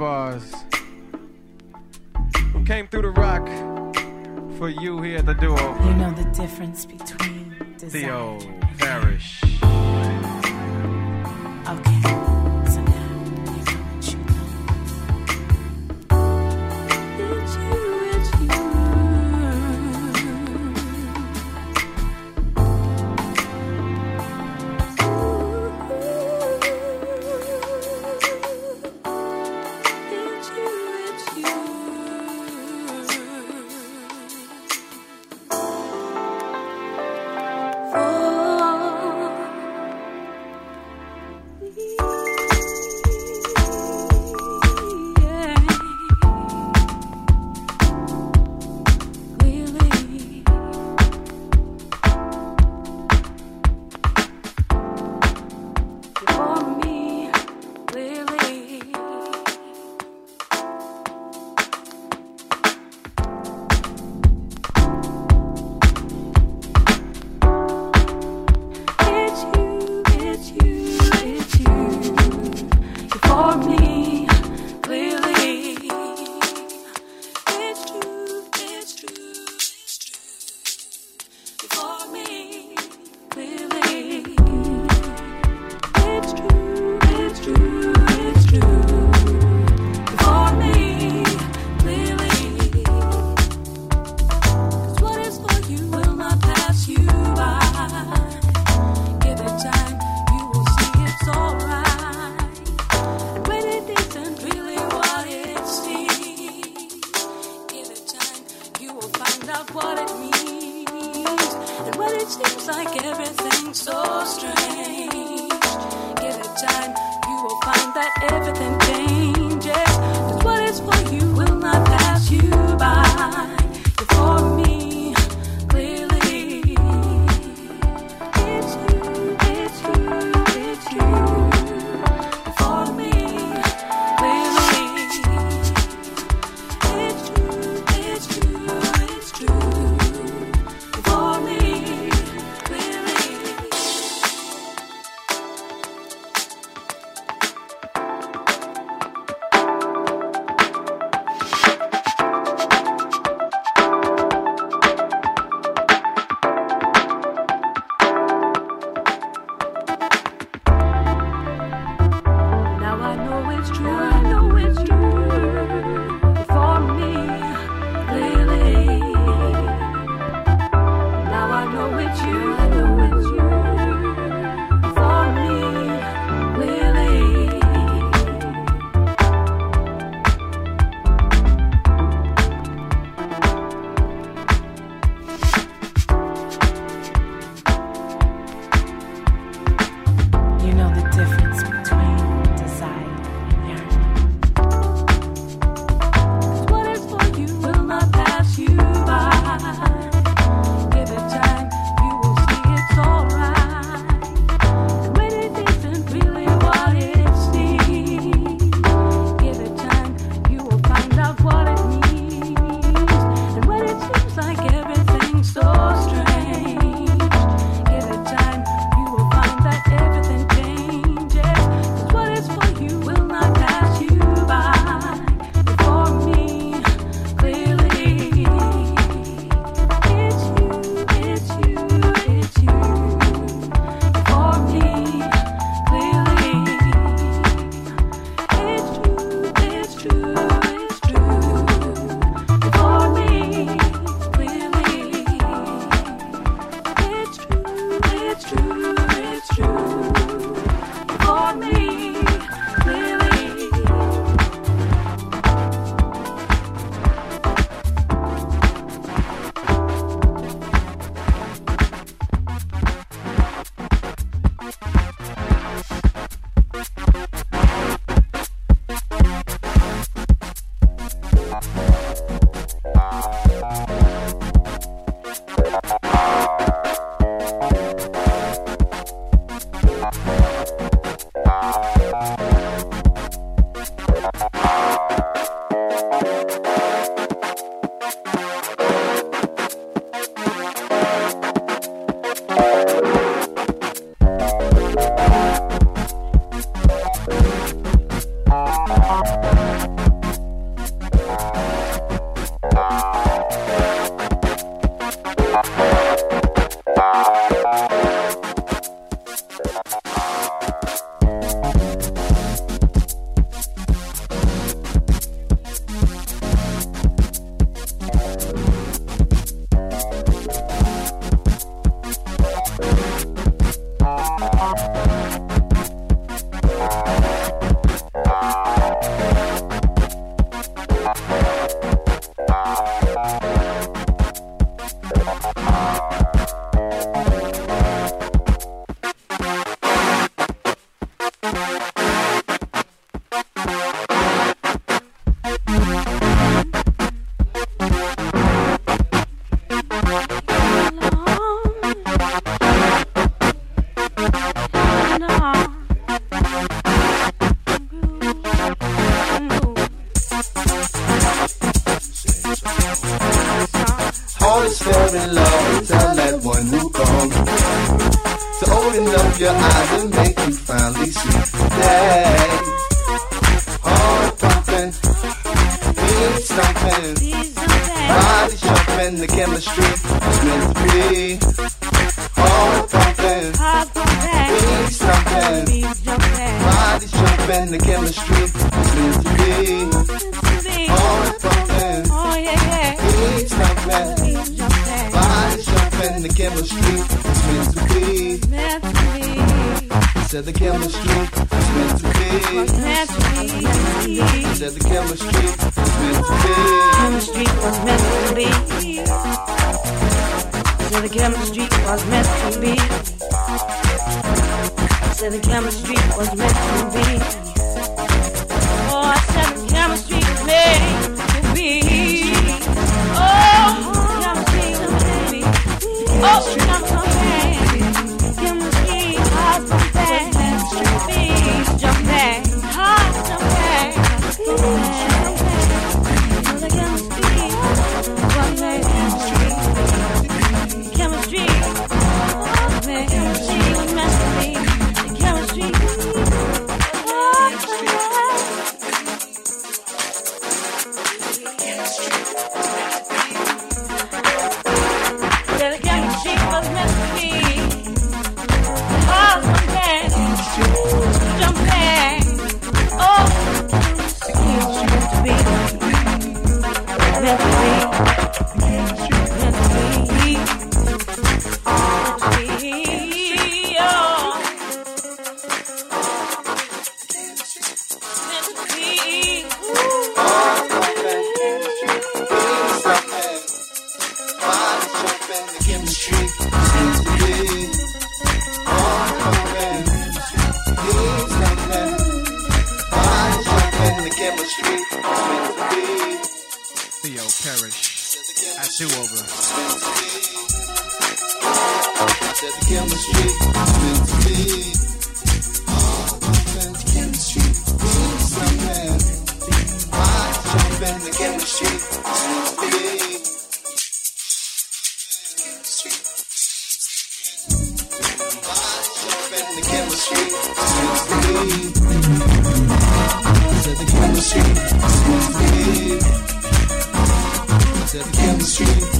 of ours who came through the rock for you here at the duo. You know the difference between Theo Parrish. off. Theo Parrish at Do Over. That the chemistry is meant to be. The chemistry is something. Why jump the chemistry is meant I said The chemistry is meant to. Said the chemistry is meant. Said the chemistry.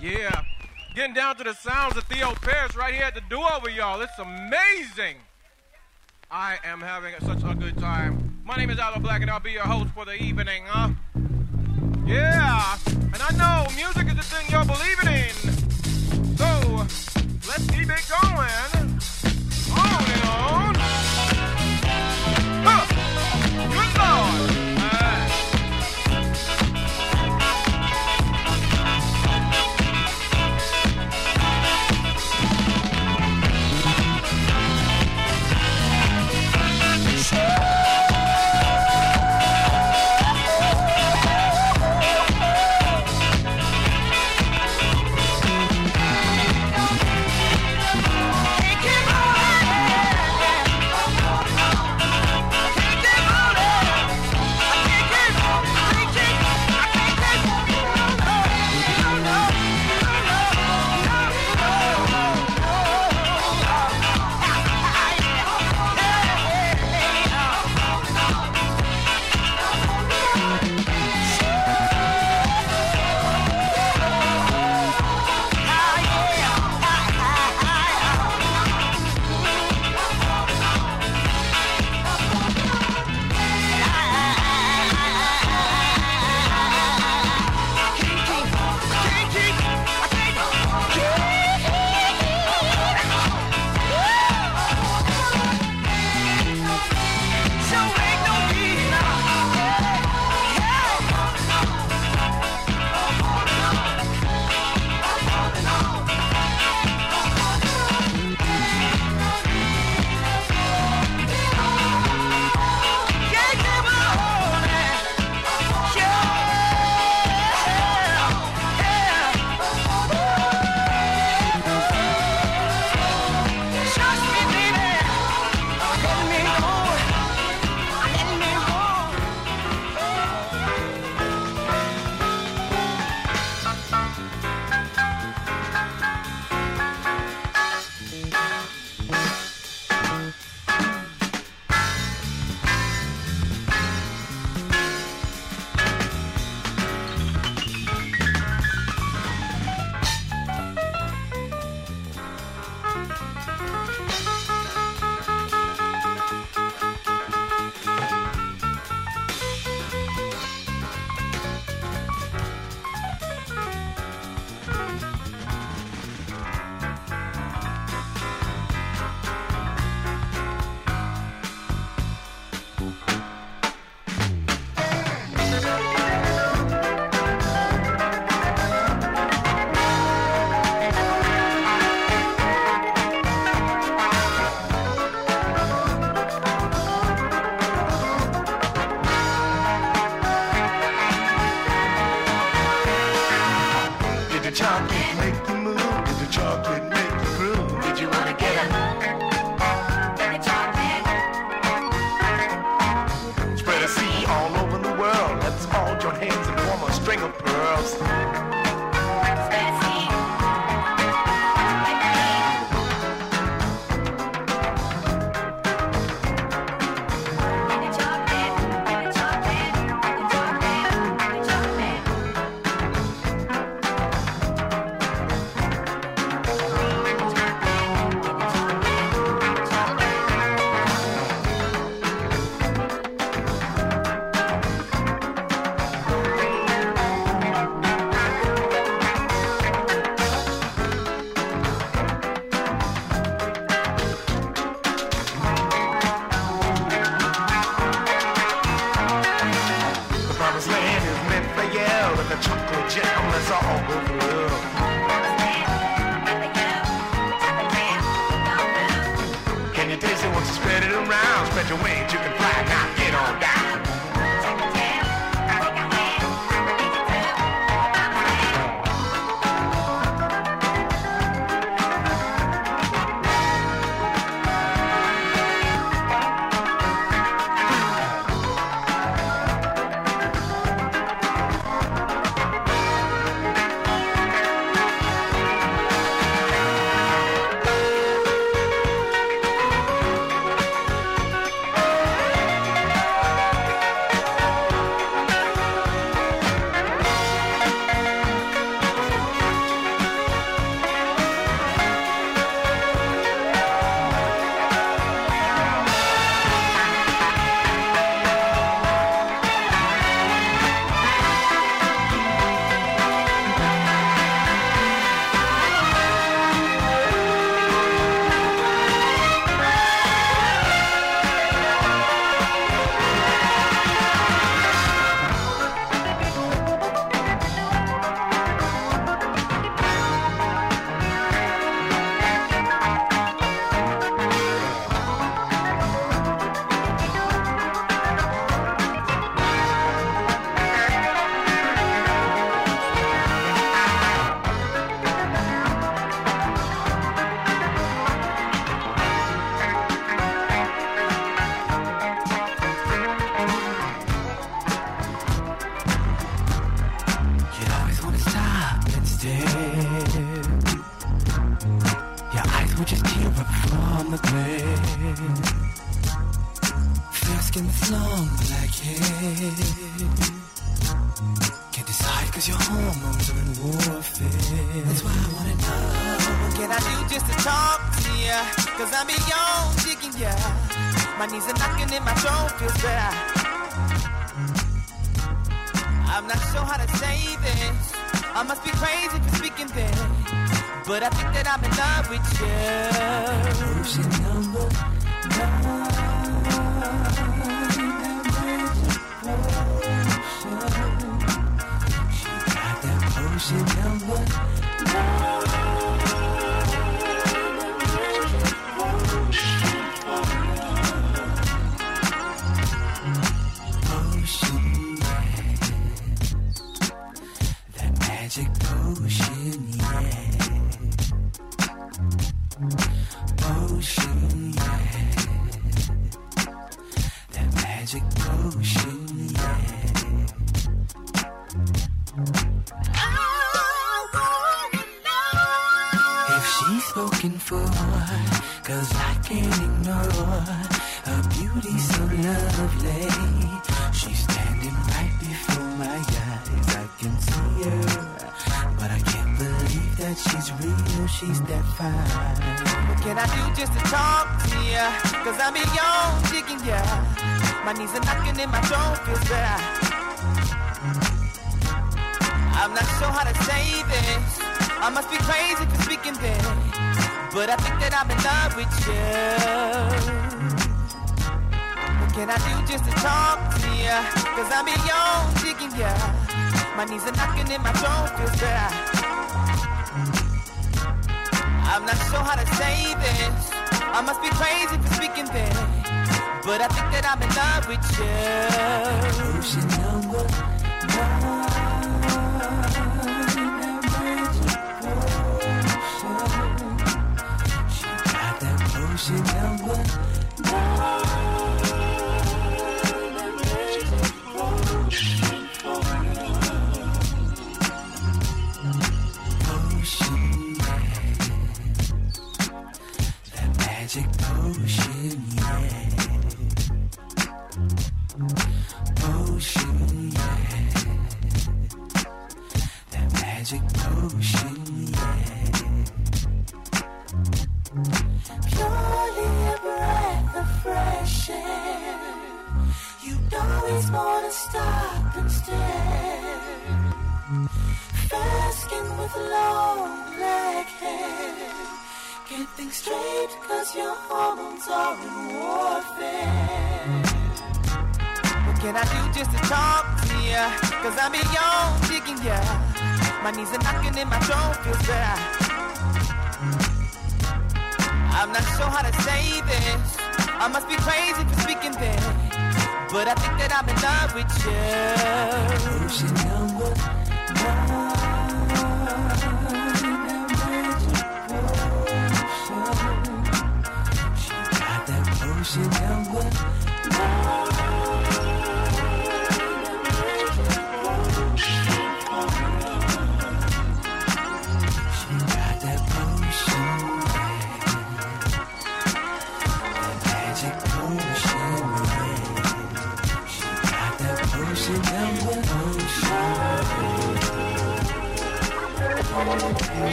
Getting down to the sounds of Theo Parrish right here at the do over, y'all. It's amazing. I am having such a good time. My name is Allo Black, and I'll be your host for the evening, huh? Yeah, and I know music is the thing you're believing in. So, let's keep it going. On and on.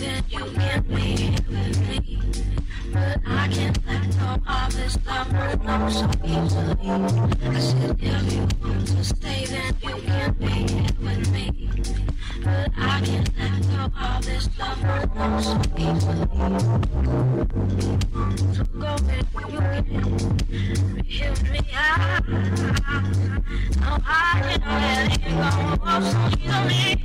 Then you can be with me. But I can't let go of this love so easily. If you want to stay, then you can be with me. But I can't let go of this love no so easily. So go ahead, you can me. I, can't let go so easily.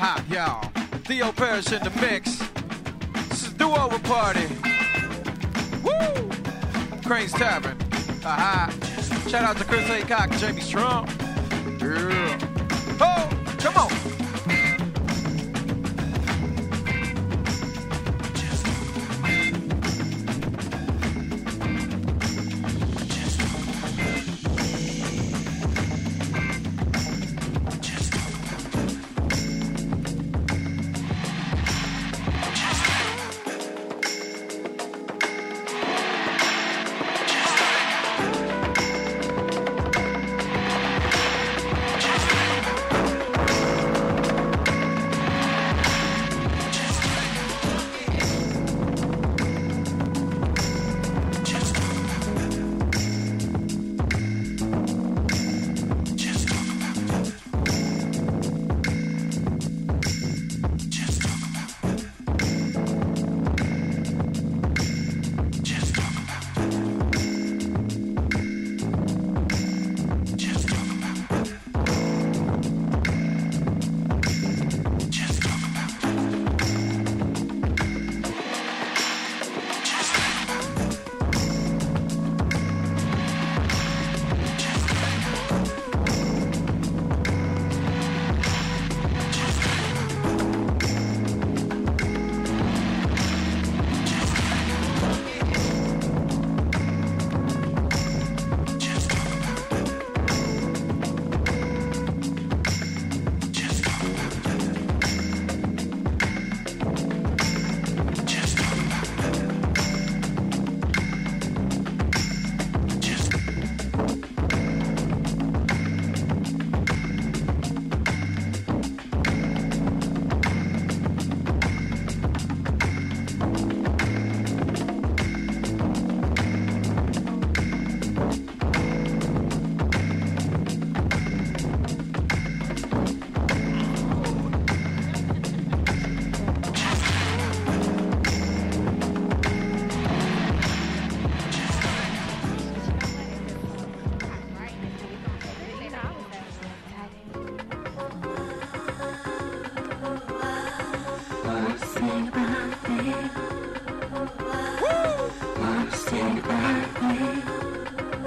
Haha, y'all. Theo Parrish in the mix. This is Do Over Party. Woo! Crane's Tavern. Haha. Shout out to Chris Haycock and Jamie Strong. Yeah.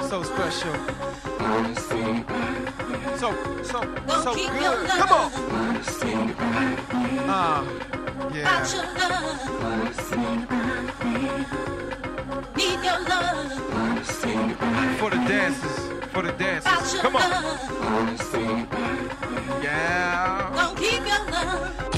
So special. So, so, so good. Come on. Ah, yeah. About your love. Need your love. For the dancers. For the dancers. Come on. Yeah. Gonna keep your love.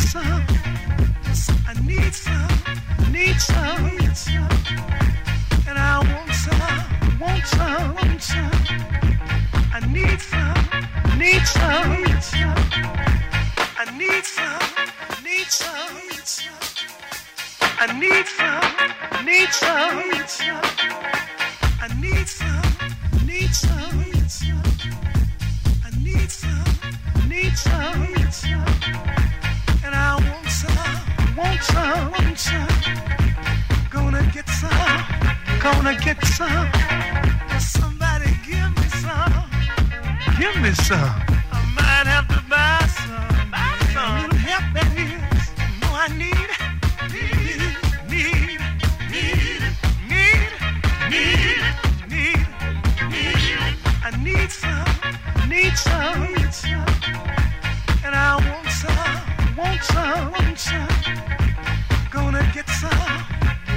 some. I need some. Need some. Need some. And I want some. Want some. Want some. I need some. Need some. Need some. I need some. Need some. Need some. I need some. some, eat. Gonna get some, gonna get some. Somebody give me some, give me some. I might have to buy.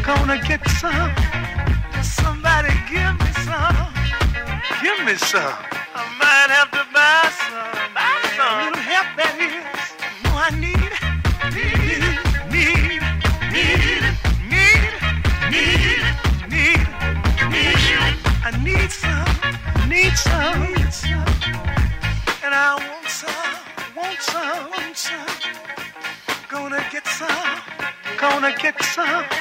gonna get some. Somebody give me some. Give me some. I might have to buy some. Buy some. A little help that is. No, I need, need, need, need, need, need, need, need. I need some, need some, need some. and I want some, want some, want some. Gonna get some, gonna get some.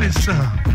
business.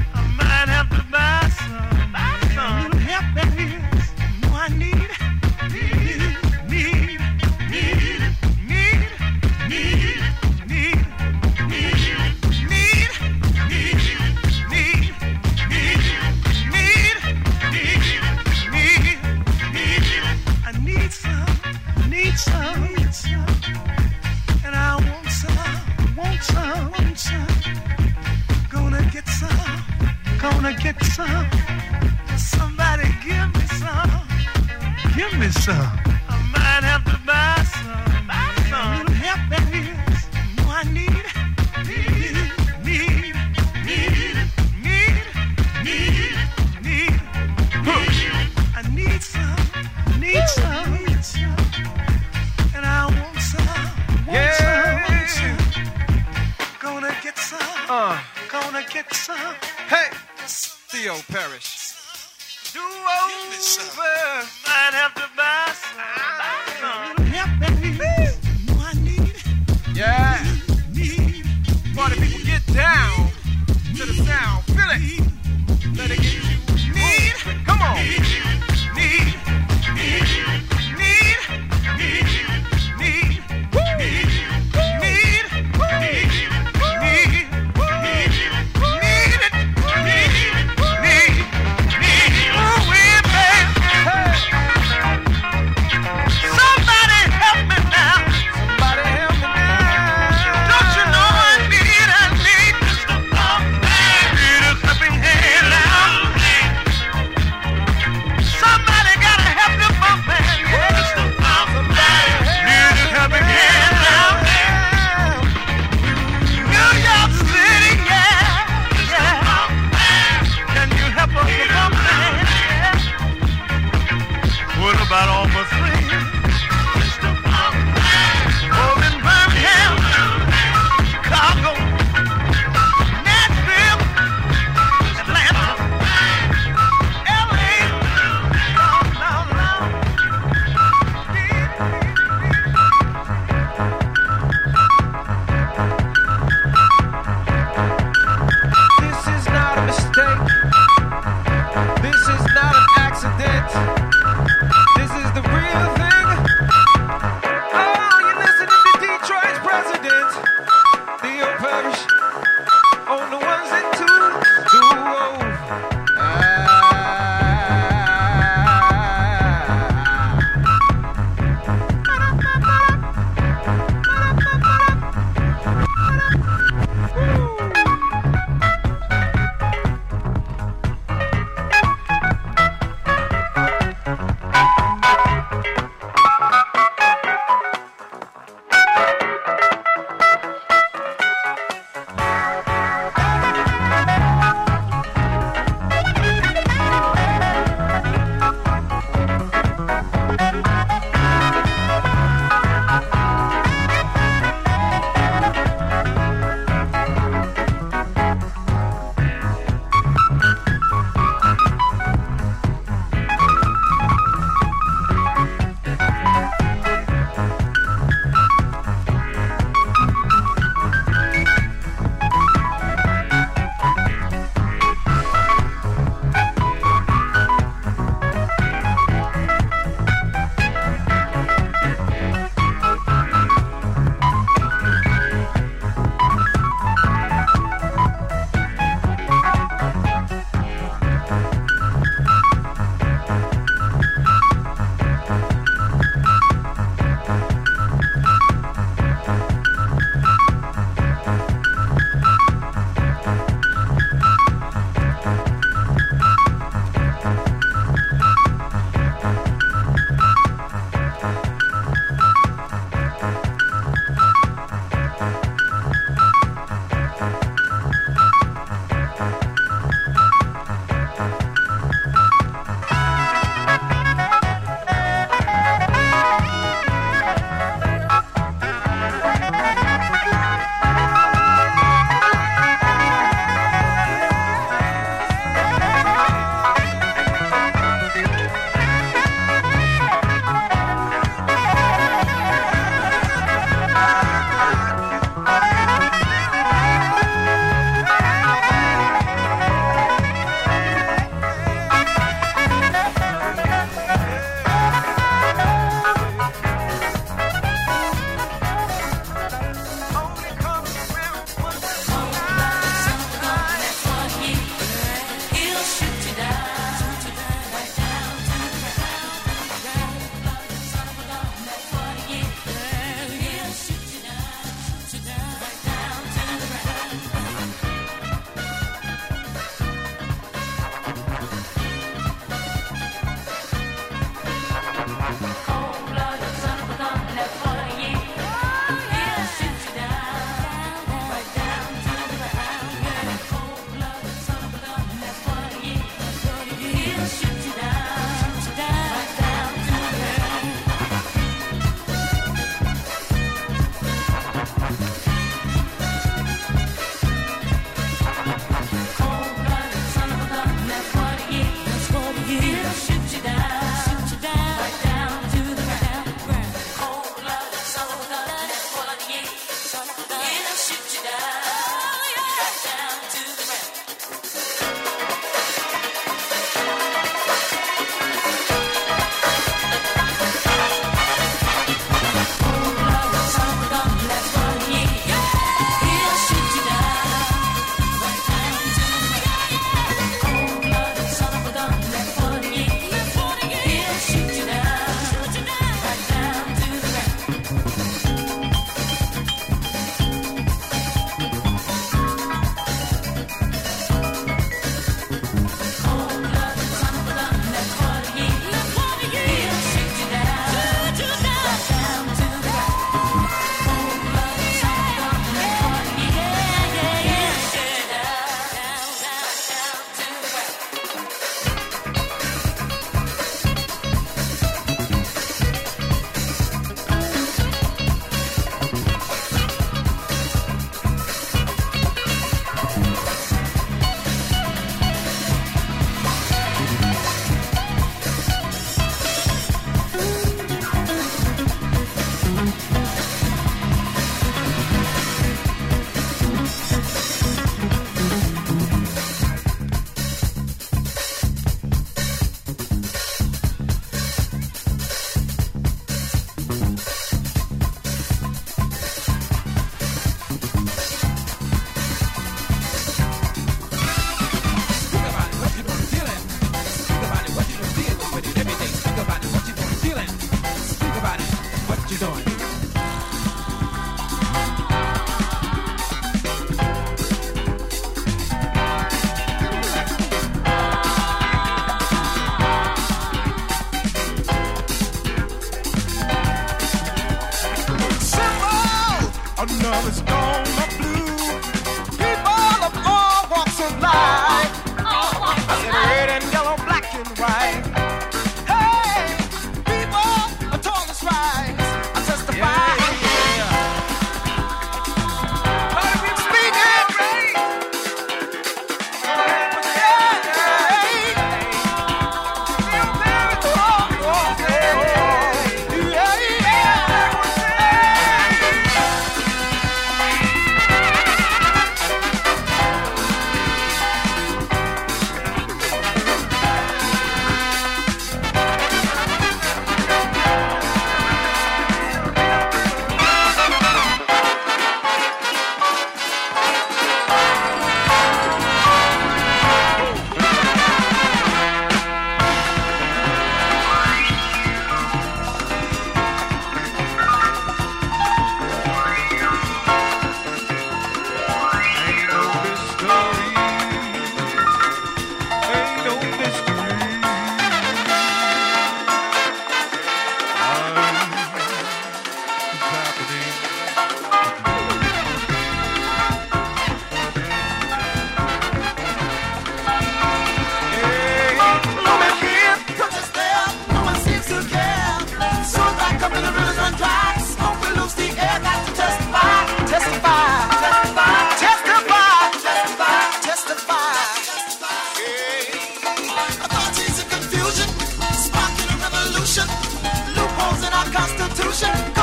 Constitution.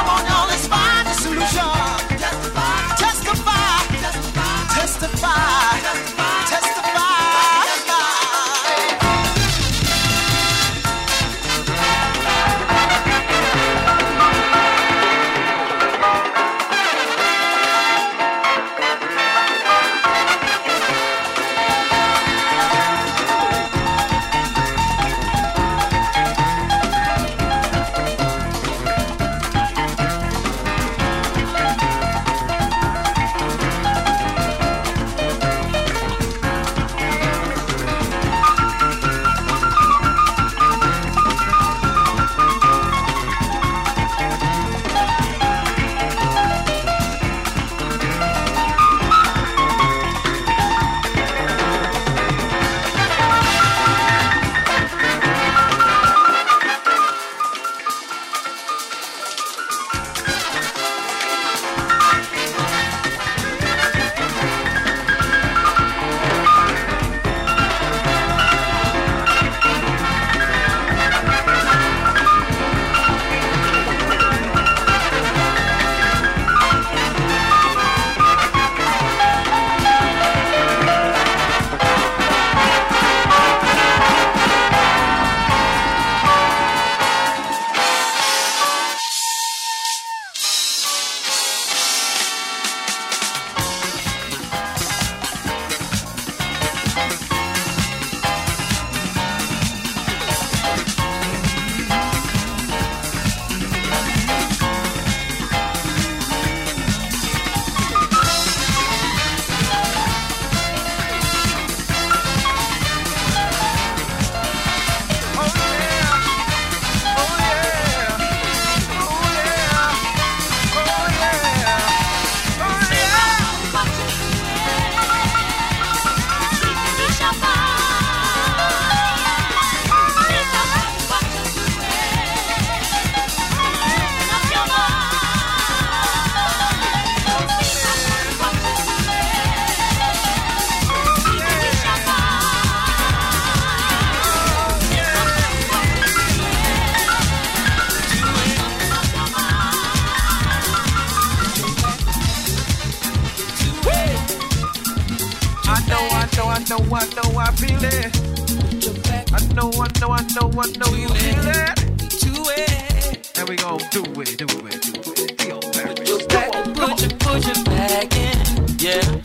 Yeah.